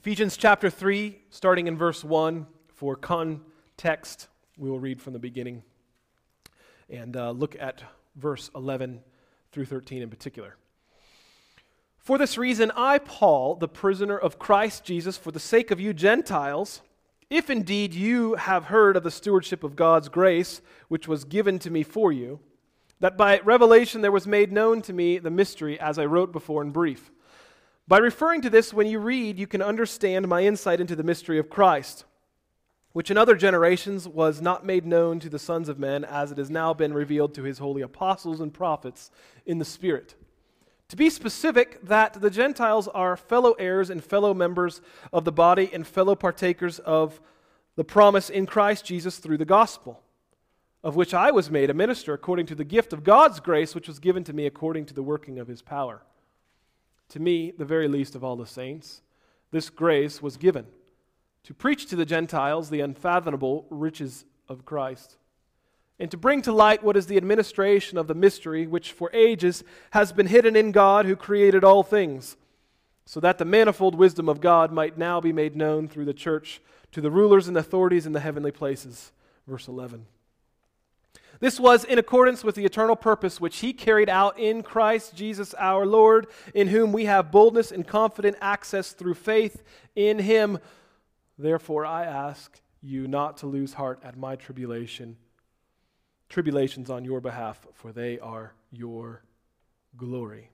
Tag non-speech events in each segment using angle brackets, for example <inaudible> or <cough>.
Ephesians chapter 3, starting in verse 1, for context, we will read from the beginning and uh, look at verse 11 through 13 in particular. For this reason, I, Paul, the prisoner of Christ Jesus, for the sake of you Gentiles, if indeed you have heard of the stewardship of God's grace, which was given to me for you, that by revelation there was made known to me the mystery, as I wrote before in brief by referring to this, when you read, you can understand my insight into the mystery of Christ, which in other generations was not made known to the sons of men, as it has now been revealed to his holy apostles and prophets in the Spirit. To be specific, that the Gentiles are fellow heirs and fellow members of the body and fellow partakers of the promise in Christ Jesus through the gospel, of which I was made a minister according to the gift of God's grace, which was given to me according to the working of his power to me, the very least of all the saints, this grace was given to preach to the Gentiles the unfathomable riches of Christ, and to bring to light what is the administration of the mystery which for ages has been hidden in God who created all things, so that the manifold wisdom of God might now be made known through the church to the rulers and authorities in the heavenly places. Verse 11. This was in accordance with the eternal purpose which he carried out in Christ Jesus our Lord, in whom we have boldness and confident access through faith in him. Therefore, I ask you not to lose heart at my tribulation, tribulations on your behalf, for they are your glory.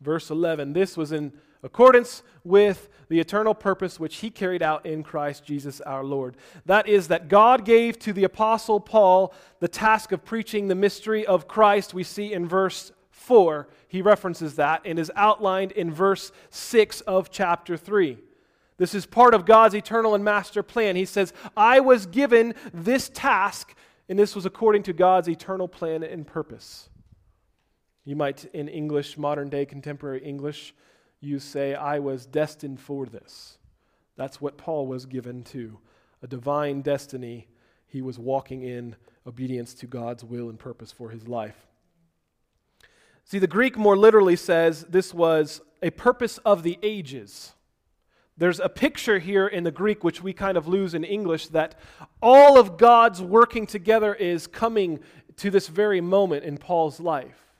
Verse 11 This was in accordance with the eternal purpose which he carried out in Christ Jesus our Lord. That is, that God gave to the Apostle Paul the task of preaching the mystery of Christ. We see in verse 4, he references that and is outlined in verse 6 of chapter 3. This is part of God's eternal and master plan. He says, I was given this task, and this was according to God's eternal plan and purpose. You might, in English, modern day contemporary English, you say, I was destined for this. That's what Paul was given to a divine destiny. He was walking in obedience to God's will and purpose for his life. See, the Greek more literally says this was a purpose of the ages. There's a picture here in the Greek, which we kind of lose in English, that all of God's working together is coming to this very moment in Paul's life.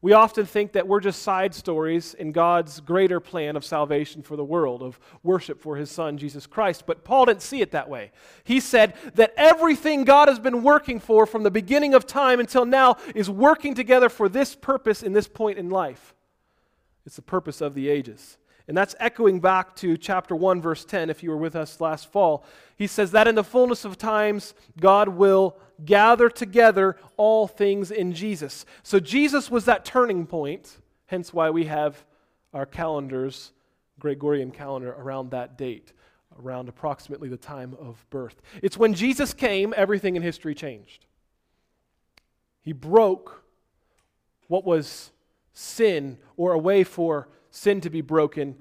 We often think that we're just side stories in God's greater plan of salvation for the world, of worship for his son, Jesus Christ. But Paul didn't see it that way. He said that everything God has been working for from the beginning of time until now is working together for this purpose in this point in life. It's the purpose of the ages. And that's echoing back to chapter 1, verse 10, if you were with us last fall. He says that in the fullness of times, God will gather together all things in Jesus. So Jesus was that turning point, hence why we have our calendars, Gregorian calendar, around that date, around approximately the time of birth. It's when Jesus came, everything in history changed. He broke what was sin or a way for sin to be broken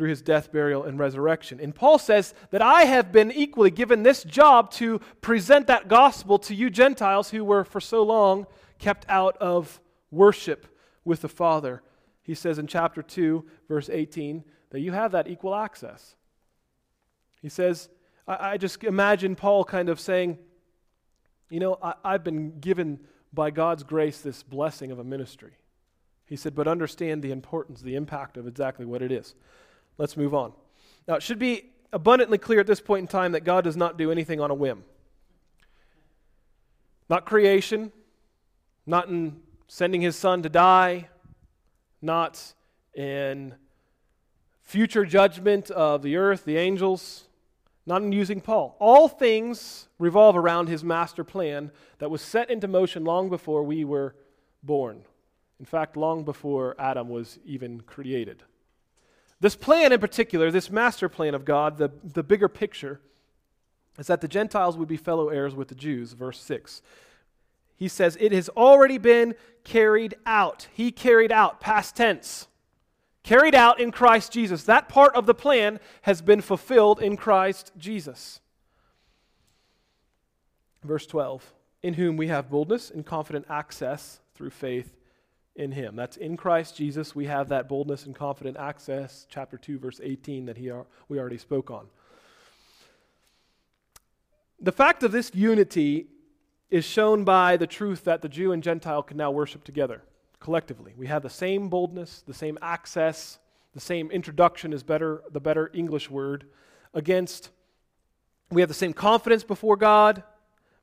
through his death, burial, and resurrection. And Paul says that I have been equally given this job to present that gospel to you Gentiles who were for so long kept out of worship with the Father. He says in chapter 2, verse 18, that you have that equal access. He says, I, I just imagine Paul kind of saying, You know, I, I've been given by God's grace this blessing of a ministry. He said, but understand the importance, the impact of exactly what it is. Let's move on. Now, it should be abundantly clear at this point in time that God does not do anything on a whim. Not creation, not in sending his son to die, not in future judgment of the earth, the angels, not in using Paul. All things revolve around his master plan that was set into motion long before we were born. In fact, long before Adam was even created. This plan in particular, this master plan of God, the, the bigger picture, is that the Gentiles would be fellow heirs with the Jews, verse 6. He says, It has already been carried out. He carried out, past tense. Carried out in Christ Jesus. That part of the plan has been fulfilled in Christ Jesus. Verse 12 In whom we have boldness and confident access through faith in him. That's in Christ Jesus. We have that boldness and confident access, chapter 2, verse 18, that he, we already spoke on. The fact of this unity is shown by the truth that the Jew and Gentile can now worship together collectively. We have the same boldness, the same access, the same introduction is better the better English word against we have the same confidence before God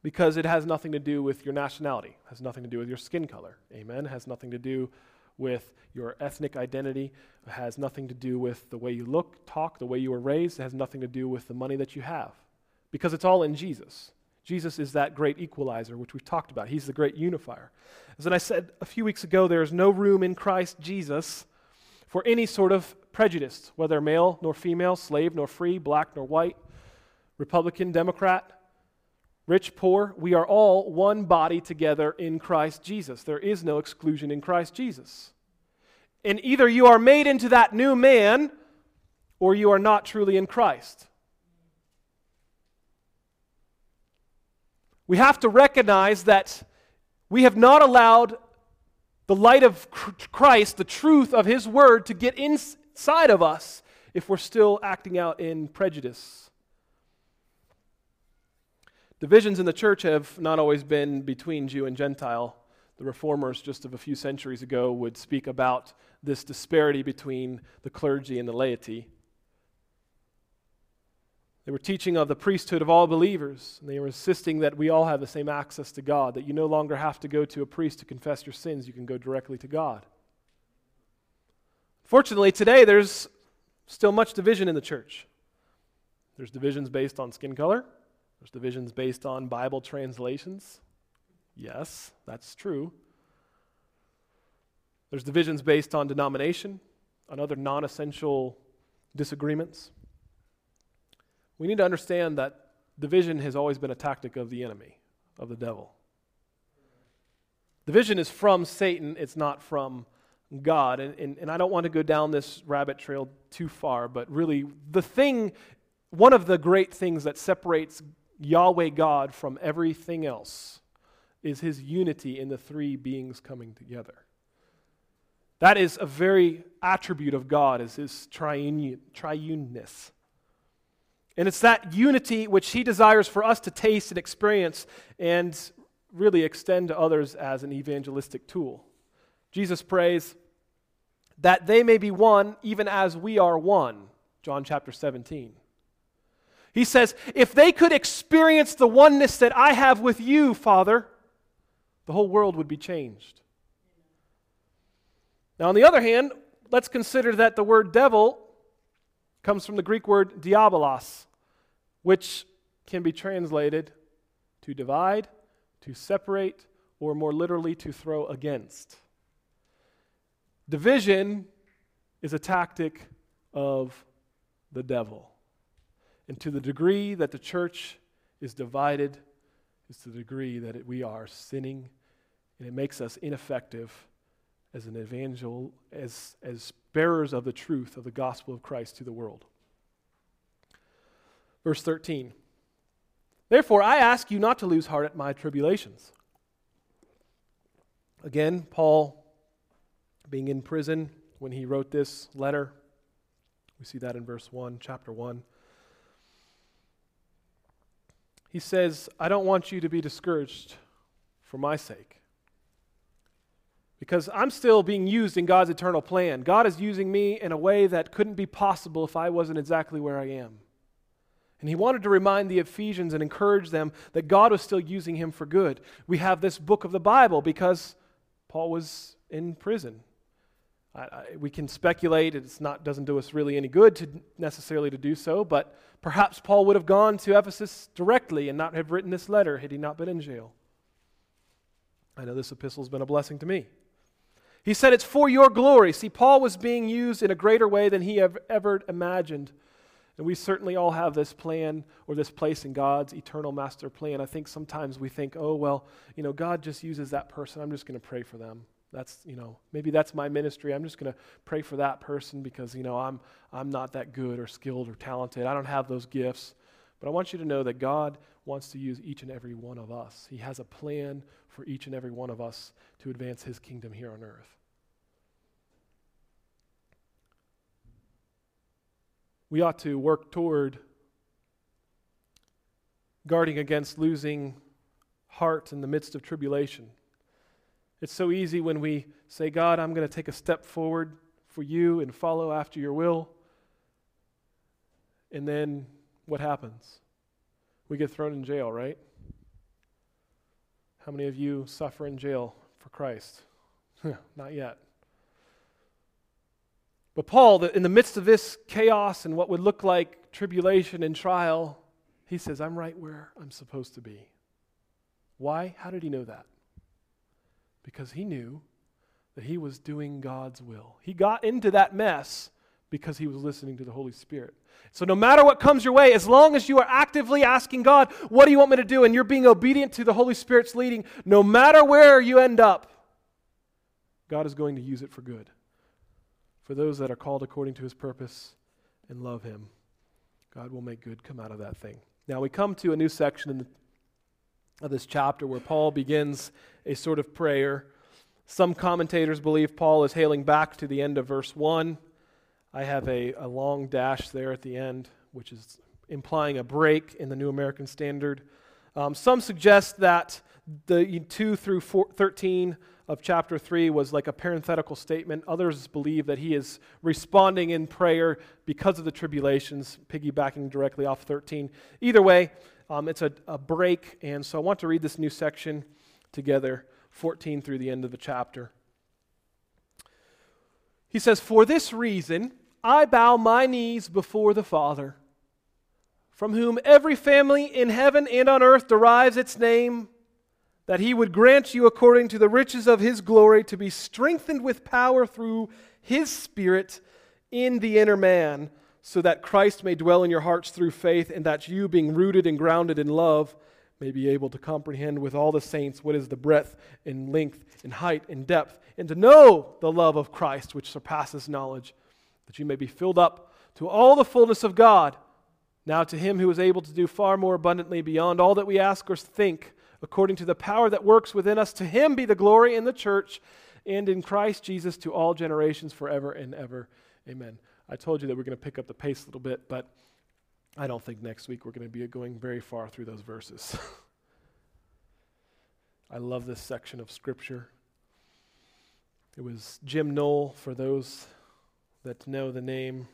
because it has nothing to do with your nationality, has nothing to do with your skin color. Amen. Has nothing to do with your ethnic identity. It has nothing to do with the way you look, talk, the way you were raised. It has nothing to do with the money that you have because it's all in Jesus. Jesus is that great equalizer, which we've talked about. He's the great unifier. As I said a few weeks ago, there is no room in Christ Jesus for any sort of prejudice, whether male nor female, slave nor free, black nor white, Republican, Democrat, rich, poor. We are all one body together in Christ Jesus. There is no exclusion in Christ Jesus. And either you are made into that new man or you are not truly in Christ. We have to recognize that we have not allowed the light of Christ, the truth of His Word, to get inside of us if we're still acting out in prejudice. Divisions in the church have not always been between Jew and Gentile. The reformers just of a few centuries ago would speak about this disparity between the clergy and the laity. They were teaching of the priesthood of all believers, and they were insisting that we all have the same access to God, that you no longer have to go to a priest to confess your sins, you can go directly to God. Fortunately, today there's still much division in the church. There's divisions based on skin color, there's divisions based on Bible translations. Yes, that's true. There's divisions based on denomination, on other non essential disagreements. We need to understand that division has always been a tactic of the enemy, of the devil. Division is from Satan, it's not from God. And, and, and I don't want to go down this rabbit trail too far, but really, the thing, one of the great things that separates Yahweh God from everything else is his unity in the three beings coming together. That is a very attribute of God, is his triune, triuneness. And it's that unity which he desires for us to taste and experience and really extend to others as an evangelistic tool. Jesus prays that they may be one even as we are one. John chapter 17. He says, If they could experience the oneness that I have with you, Father, the whole world would be changed. Now, on the other hand, let's consider that the word devil comes from the Greek word diabolos, which can be translated to divide, to separate, or more literally, to throw against. Division is a tactic of the devil. And to the degree that the church is divided, is to the degree that it, we are sinning, and it makes us ineffective as an evangel, as, as bearers of the truth of the gospel of Christ to the world. Verse 13 Therefore, I ask you not to lose heart at my tribulations. Again, Paul being in prison when he wrote this letter. We see that in verse 1, chapter 1. He says, I don't want you to be discouraged for my sake. Because I'm still being used in God's eternal plan. God is using me in a way that couldn't be possible if I wasn't exactly where I am. And he wanted to remind the Ephesians and encourage them that God was still using him for good. We have this book of the Bible because Paul was in prison. I, I, we can speculate; it's not doesn't do us really any good to necessarily to do so. But perhaps Paul would have gone to Ephesus directly and not have written this letter had he not been in jail. I know this epistle has been a blessing to me. He said it's for your glory. See, Paul was being used in a greater way than he ever imagined and we certainly all have this plan or this place in God's eternal master plan. I think sometimes we think, oh, well, you know, God just uses that person. I'm just going to pray for them. That's, you know, maybe that's my ministry. I'm just going to pray for that person because, you know, I'm, I'm not that good or skilled or talented. I don't have those gifts. But I want you to know that God wants to use each and every one of us. He has a plan for each and every one of us to advance His kingdom here on earth. We ought to work toward guarding against losing heart in the midst of tribulation. It's so easy when we say, God, I'm going to take a step forward for you and follow after your will. And then what happens? We get thrown in jail, right? How many of you suffer in jail for Christ? <laughs> Not yet. But Paul, in the midst of this chaos and what would look like tribulation and trial, he says, I'm right where I'm supposed to be. Why? How did he know that? Because he knew that he was doing God's will. He got into that mess because he was listening to the Holy Spirit. So, no matter what comes your way, as long as you are actively asking God, What do you want me to do? and you're being obedient to the Holy Spirit's leading, no matter where you end up, God is going to use it for good. For those that are called according to his purpose and love him, God will make good come out of that thing. Now, we come to a new section in the, of this chapter where Paul begins a sort of prayer. Some commentators believe Paul is hailing back to the end of verse 1 I have a, a long dash there at the end, which is implying a break in the New American Standard. Um, some suggest that the 2 through 4, 13 of chapter 3 was like a parenthetical statement. Others believe that he is responding in prayer because of the tribulations, piggybacking directly off 13. Either way, um, it's a, a break, and so I want to read this new section together, 14 through the end of the chapter. He says, For this reason, I bow my knees before the Father, from whom every family in heaven and on earth derives its name, that he would grant you, according to the riches of his glory, to be strengthened with power through his Spirit in the inner man, so that Christ may dwell in your hearts through faith, and that you, being rooted and grounded in love, may be able to comprehend with all the saints what is the breadth and length and height and depth, and to know the love of Christ, which surpasses knowledge that you may be filled up to all the fullness of God. Now, to him who is able to do far more abundantly beyond all that we ask or think, according to the power that works within us, to him be the glory in the church and in Christ Jesus to all generations forever and ever. Amen. I told you that we're going to pick up the pace a little bit, but I don't think next week we're going to be going very far through those verses. <laughs> I love this section of Scripture. It was Jim Knoll, for those that know the name,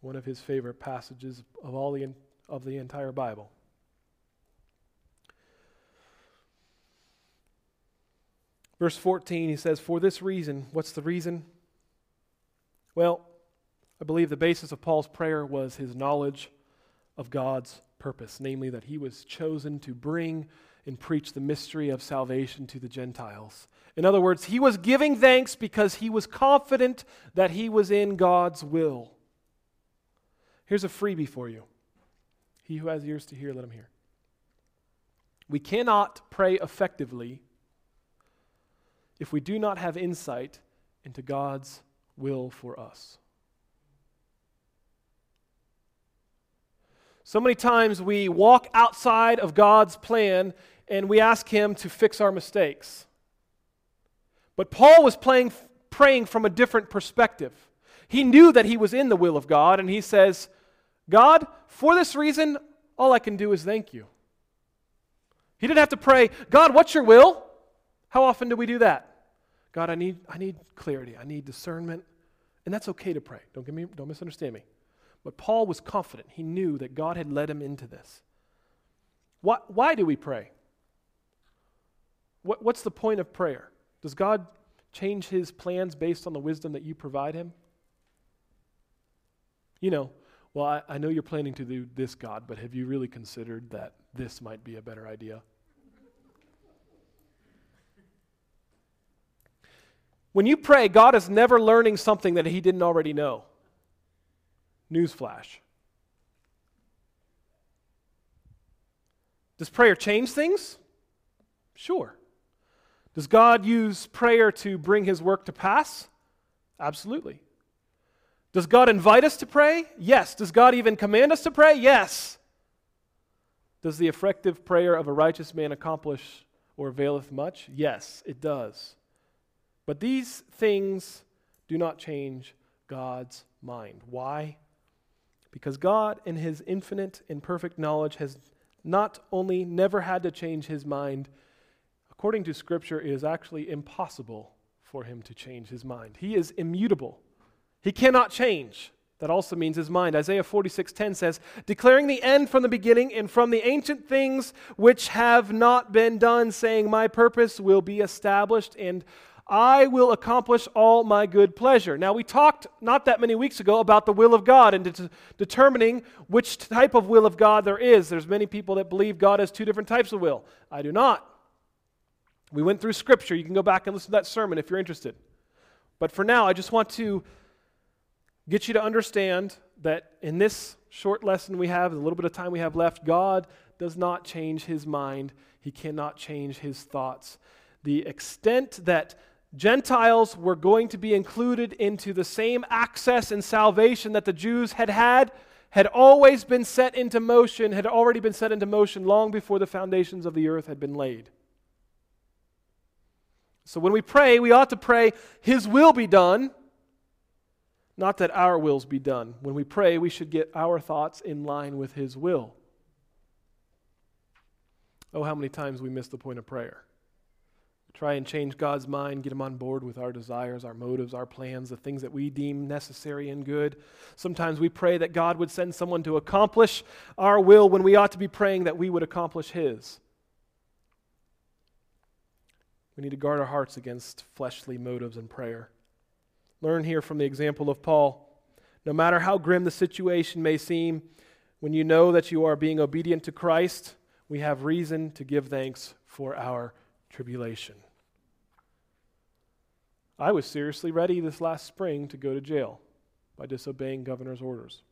one of his favorite passages of all the, of the entire Bible. Verse 14, he says, For this reason, what's the reason? Well, I believe the basis of Paul's prayer was his knowledge of God's purpose, namely that he was chosen to bring and preach the mystery of salvation to the Gentiles. In other words, he was giving thanks because he was confident that he was in God's will. Here's a freebie for you. He who has ears to hear, let him hear. We cannot pray effectively if we do not have insight into God's will for us. So many times we walk outside of God's plan and we ask Him to fix our mistakes. But Paul was playing, praying from a different perspective. He knew that he was in the will of God, and he says, God, for this reason, all I can do is thank you. He didn't have to pray, God, what's your will? How often do we do that? God, I need, I need clarity. I need discernment. And that's okay to pray. Don't, get me, don't misunderstand me. But Paul was confident. He knew that God had led him into this. Why, why do we pray? What, what's the point of prayer? Does God change his plans based on the wisdom that you provide him? You know, well, I, I know you're planning to do this, God, but have you really considered that this might be a better idea? When you pray, God is never learning something that he didn't already know. Newsflash. Does prayer change things? Sure. Does God use prayer to bring his work to pass? Absolutely. Does God invite us to pray? Yes. Does God even command us to pray? Yes. Does the effective prayer of a righteous man accomplish or availeth much? Yes, it does. But these things do not change God's mind. Why? Because God, in his infinite and perfect knowledge, has not only never had to change his mind, according to Scripture, it is actually impossible for him to change his mind. He is immutable, he cannot change. That also means his mind. Isaiah 46:10 says, "Declaring the end from the beginning and from the ancient things which have not been done, saying, My purpose will be established and I will accomplish all my good pleasure. Now, we talked not that many weeks ago about the will of God and de- determining which type of will of God there is. There's many people that believe God has two different types of will. I do not. We went through Scripture. You can go back and listen to that sermon if you're interested. But for now, I just want to get you to understand that in this short lesson we have, the little bit of time we have left, God does not change his mind, he cannot change his thoughts. The extent that Gentiles were going to be included into the same access and salvation that the Jews had had had always been set into motion, had already been set into motion long before the foundations of the earth had been laid. So when we pray, we ought to pray, His will be done, not that our wills be done. When we pray, we should get our thoughts in line with His will. Oh, how many times we miss the point of prayer try and change God's mind, get him on board with our desires, our motives, our plans, the things that we deem necessary and good. Sometimes we pray that God would send someone to accomplish our will when we ought to be praying that we would accomplish his. We need to guard our hearts against fleshly motives in prayer. Learn here from the example of Paul. No matter how grim the situation may seem, when you know that you are being obedient to Christ, we have reason to give thanks for our tribulation. I was seriously ready this last spring to go to jail by disobeying governor's orders.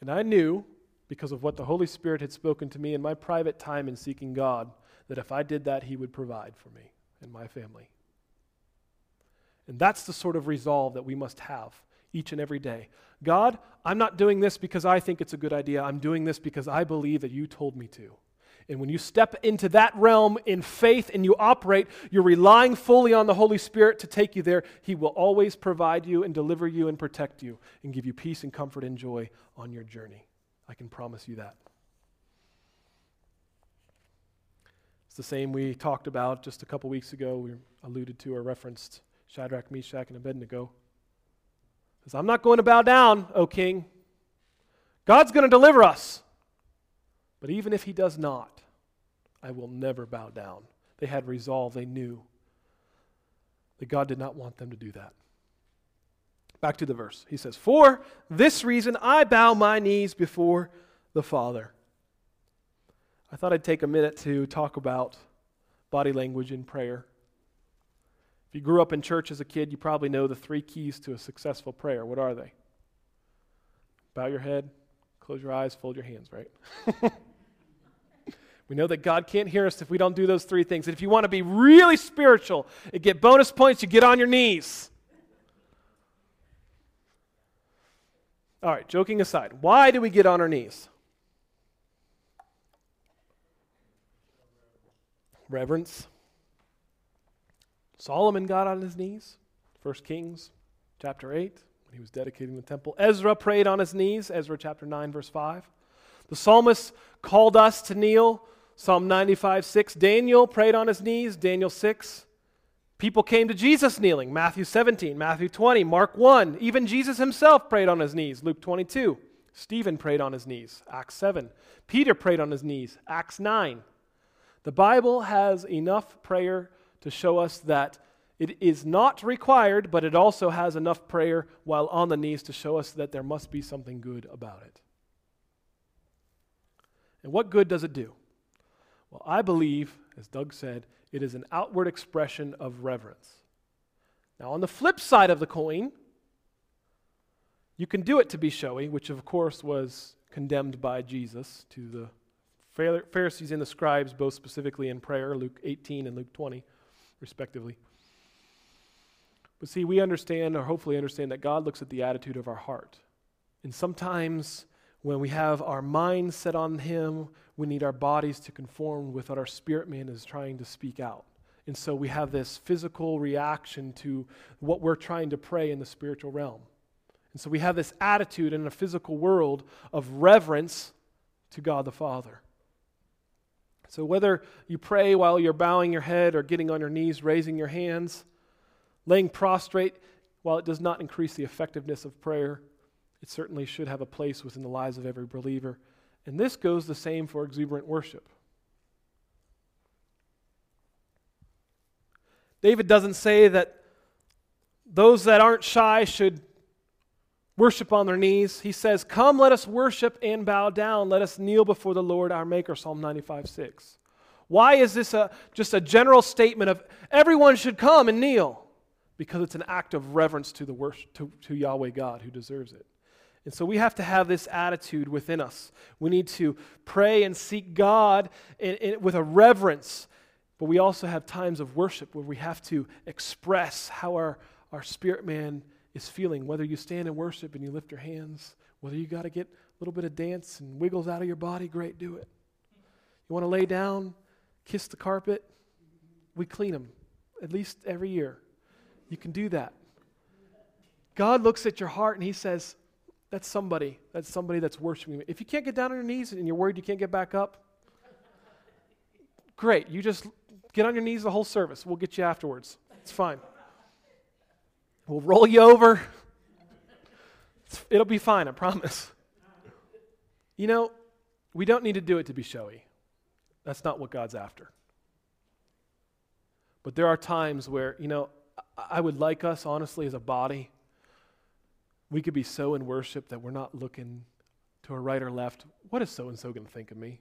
And I knew, because of what the Holy Spirit had spoken to me in my private time in seeking God, that if I did that, He would provide for me and my family. And that's the sort of resolve that we must have each and every day. God, I'm not doing this because I think it's a good idea. I'm doing this because I believe that you told me to. And when you step into that realm in faith and you operate, you're relying fully on the Holy Spirit to take you there. He will always provide you and deliver you and protect you and give you peace and comfort and joy on your journey. I can promise you that. It's the same we talked about just a couple weeks ago. We alluded to or referenced Shadrach, Meshach, and Abednego. Says, I'm not going to bow down, O king. God's going to deliver us. But even if he does not, I will never bow down. They had resolve, they knew that God did not want them to do that. Back to the verse. He says, For this reason I bow my knees before the Father. I thought I'd take a minute to talk about body language in prayer. If you grew up in church as a kid, you probably know the three keys to a successful prayer. What are they? Bow your head, close your eyes, fold your hands, right? <laughs> We know that God can't hear us if we don't do those three things. And if you want to be really spiritual and get bonus points, you get on your knees. All right, joking aside, why do we get on our knees? Reverence. Solomon got on his knees. 1 Kings chapter 8, when he was dedicating the temple. Ezra prayed on his knees. Ezra chapter 9, verse 5. The psalmist called us to kneel Psalm 95, 6. Daniel prayed on his knees, Daniel 6. People came to Jesus kneeling, Matthew 17, Matthew 20, Mark 1. Even Jesus himself prayed on his knees, Luke 22. Stephen prayed on his knees, Acts 7. Peter prayed on his knees, Acts 9. The Bible has enough prayer to show us that it is not required, but it also has enough prayer while on the knees to show us that there must be something good about it. And what good does it do? Well, I believe, as Doug said, it is an outward expression of reverence. Now, on the flip side of the coin, you can do it to be showy, which of course was condemned by Jesus to the Pharisees and the scribes, both specifically in prayer, Luke 18 and Luke 20, respectively. But see, we understand, or hopefully understand, that God looks at the attitude of our heart. And sometimes when we have our mind set on Him, we need our bodies to conform with what our spirit man is trying to speak out. And so we have this physical reaction to what we're trying to pray in the spiritual realm. And so we have this attitude in a physical world of reverence to God the Father. So whether you pray while you're bowing your head or getting on your knees, raising your hands, laying prostrate, while it does not increase the effectiveness of prayer, it certainly should have a place within the lives of every believer. And this goes the same for exuberant worship. David doesn't say that those that aren't shy should worship on their knees. He says, Come, let us worship and bow down. Let us kneel before the Lord our Maker. Psalm 95 6. Why is this a, just a general statement of everyone should come and kneel? Because it's an act of reverence to, the worship, to, to Yahweh God who deserves it. And so we have to have this attitude within us. We need to pray and seek God in, in, with a reverence, but we also have times of worship where we have to express how our, our spirit man is feeling. Whether you stand and worship and you lift your hands, whether you got to get a little bit of dance and wiggles out of your body, great, do it. You want to lay down, kiss the carpet, we clean them at least every year. You can do that. God looks at your heart and He says, that's somebody. That's somebody that's worshiping me. If you can't get down on your knees and you're worried you can't get back up, great. You just get on your knees the whole service. We'll get you afterwards. It's fine. We'll roll you over. It'll be fine, I promise. You know, we don't need to do it to be showy. That's not what God's after. But there are times where, you know, I would like us, honestly, as a body, we could be so in worship that we're not looking to our right or left. What is so and so going to think of me?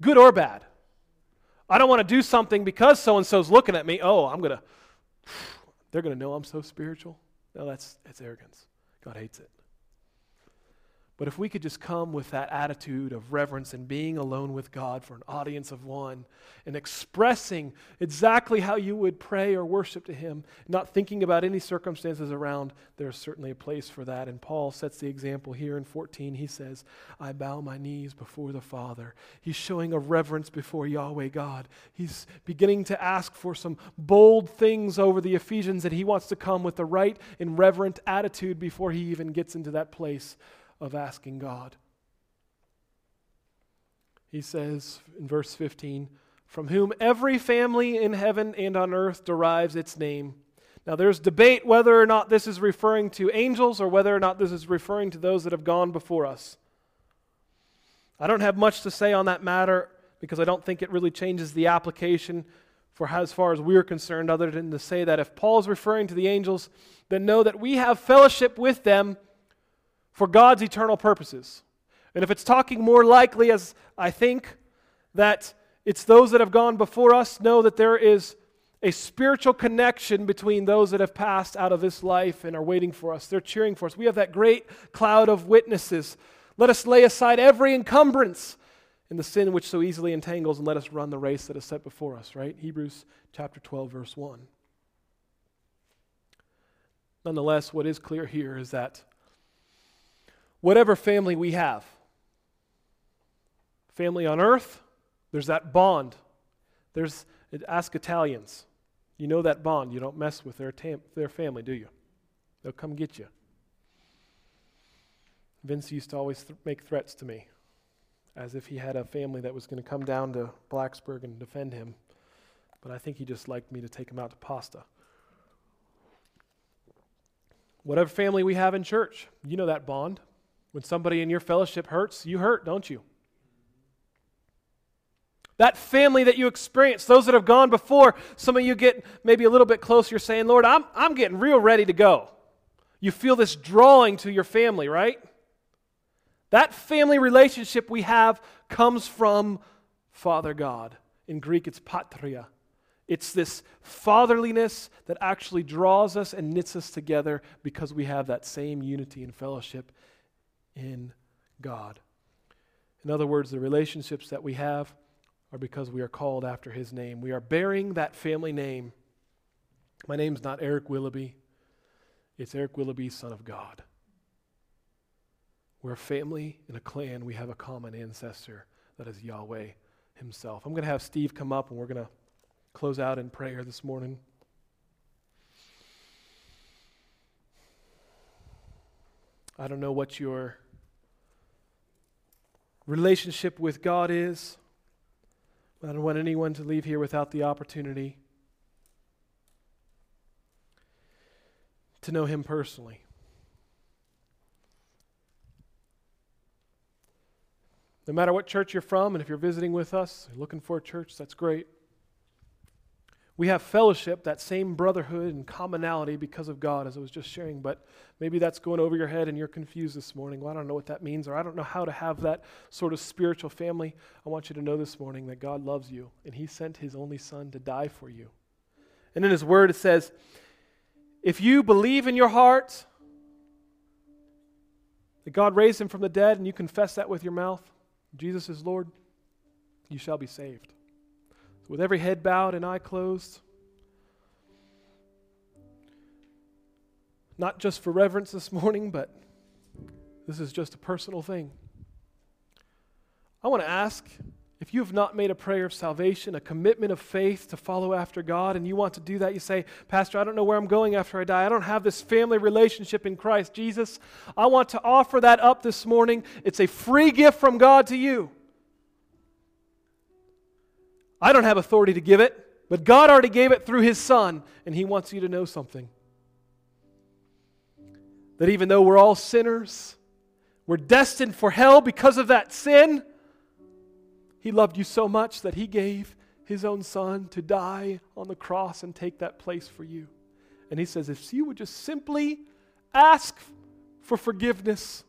Good or bad. I don't want to do something because so and so's looking at me. Oh, I'm going <sighs> to, they're going to know I'm so spiritual. No, that's, that's arrogance. God hates it. But if we could just come with that attitude of reverence and being alone with God for an audience of one and expressing exactly how you would pray or worship to Him, not thinking about any circumstances around, there's certainly a place for that. And Paul sets the example here in 14. He says, I bow my knees before the Father. He's showing a reverence before Yahweh God. He's beginning to ask for some bold things over the Ephesians, and he wants to come with the right and reverent attitude before he even gets into that place of asking God. He says in verse 15, from whom every family in heaven and on earth derives its name. Now, there's debate whether or not this is referring to angels or whether or not this is referring to those that have gone before us. I don't have much to say on that matter because I don't think it really changes the application for as far as we're concerned, other than to say that if Paul is referring to the angels, then know that we have fellowship with them for God's eternal purposes. And if it's talking more likely, as I think, that it's those that have gone before us, know that there is a spiritual connection between those that have passed out of this life and are waiting for us. They're cheering for us. We have that great cloud of witnesses. Let us lay aside every encumbrance and the sin which so easily entangles, and let us run the race that is set before us, right? Hebrews chapter 12, verse 1. Nonetheless, what is clear here is that whatever family we have. Family on earth, there's that bond. There's, ask Italians. You know that bond. You don't mess with their, tam- their family, do you? They'll come get you. Vince used to always th- make threats to me as if he had a family that was going to come down to Blacksburg and defend him. But I think he just liked me to take him out to pasta. Whatever family we have in church, you know that bond. When somebody in your fellowship hurts, you hurt, don't you? That family that you experience, those that have gone before, some of you get maybe a little bit closer. You're saying, Lord, I'm, I'm getting real ready to go. You feel this drawing to your family, right? That family relationship we have comes from Father God. In Greek, it's patria. It's this fatherliness that actually draws us and knits us together because we have that same unity and fellowship in God. In other words, the relationships that we have are because we are called after His name. We are bearing that family name. My name's not Eric Willoughby, it's Eric Willoughby, Son of God. We're a family and a clan. We have a common ancestor that is Yahweh Himself. I'm going to have Steve come up and we're going to close out in prayer this morning. I don't know what your relationship with God is. I don't want anyone to leave here without the opportunity to know Him personally. No matter what church you're from, and if you're visiting with us, looking for a church, that's great. We have fellowship, that same brotherhood and commonality because of God, as I was just sharing. But maybe that's going over your head and you're confused this morning. Well, I don't know what that means, or I don't know how to have that sort of spiritual family. I want you to know this morning that God loves you, and He sent His only Son to die for you. And in His Word, it says, if you believe in your heart that God raised Him from the dead, and you confess that with your mouth, Jesus is Lord, you shall be saved with every head bowed and eye closed. Not just for reverence this morning, but this is just a personal thing. I want to ask if you have not made a prayer of salvation, a commitment of faith to follow after God, and you want to do that, you say, Pastor, I don't know where I'm going after I die. I don't have this family relationship in Christ Jesus. I want to offer that up this morning. It's a free gift from God to you. I don't have authority to give it, but God already gave it through His Son, and He wants you to know something. That even though we're all sinners, we're destined for hell because of that sin, He loved you so much that He gave His own Son to die on the cross and take that place for you. And He says, if you would just simply ask for forgiveness,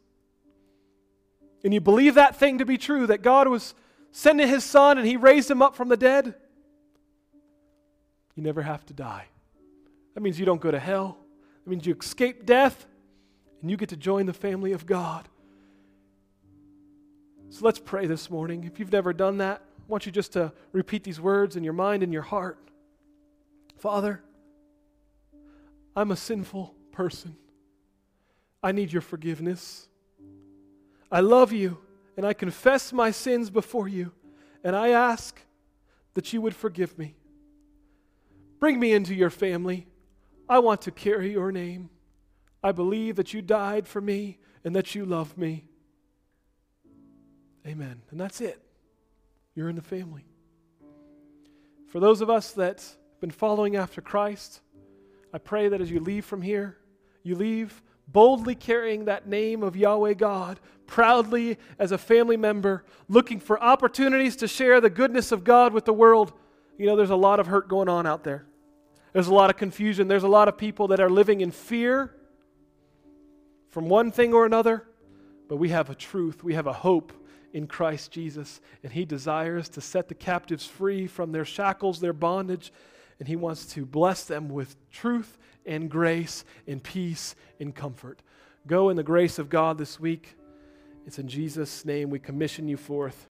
and you believe that thing to be true, that God was sending his son and he raised him up from the dead, you never have to die. That means you don't go to hell. That means you escape death and you get to join the family of God. So let's pray this morning. If you've never done that, I want you just to repeat these words in your mind and your heart. Father, I'm a sinful person. I need your forgiveness. I love you and I confess my sins before you, and I ask that you would forgive me. Bring me into your family. I want to carry your name. I believe that you died for me and that you love me. Amen. And that's it. You're in the family. For those of us that have been following after Christ, I pray that as you leave from here, you leave boldly carrying that name of Yahweh God, proudly as a family member, looking for opportunities to share the goodness of God with the world. You know, there's a lot of hurt going on out there. There's a lot of confusion. There's a lot of people that are living in fear from one thing or another. But we have a truth, we have a hope in Christ Jesus, and He desires to set the captives free from their shackles, their bondage, and He wants to bless them with truth and grace and peace and comfort. Go in the grace of God this week. It's in Jesus' name we commission you forth.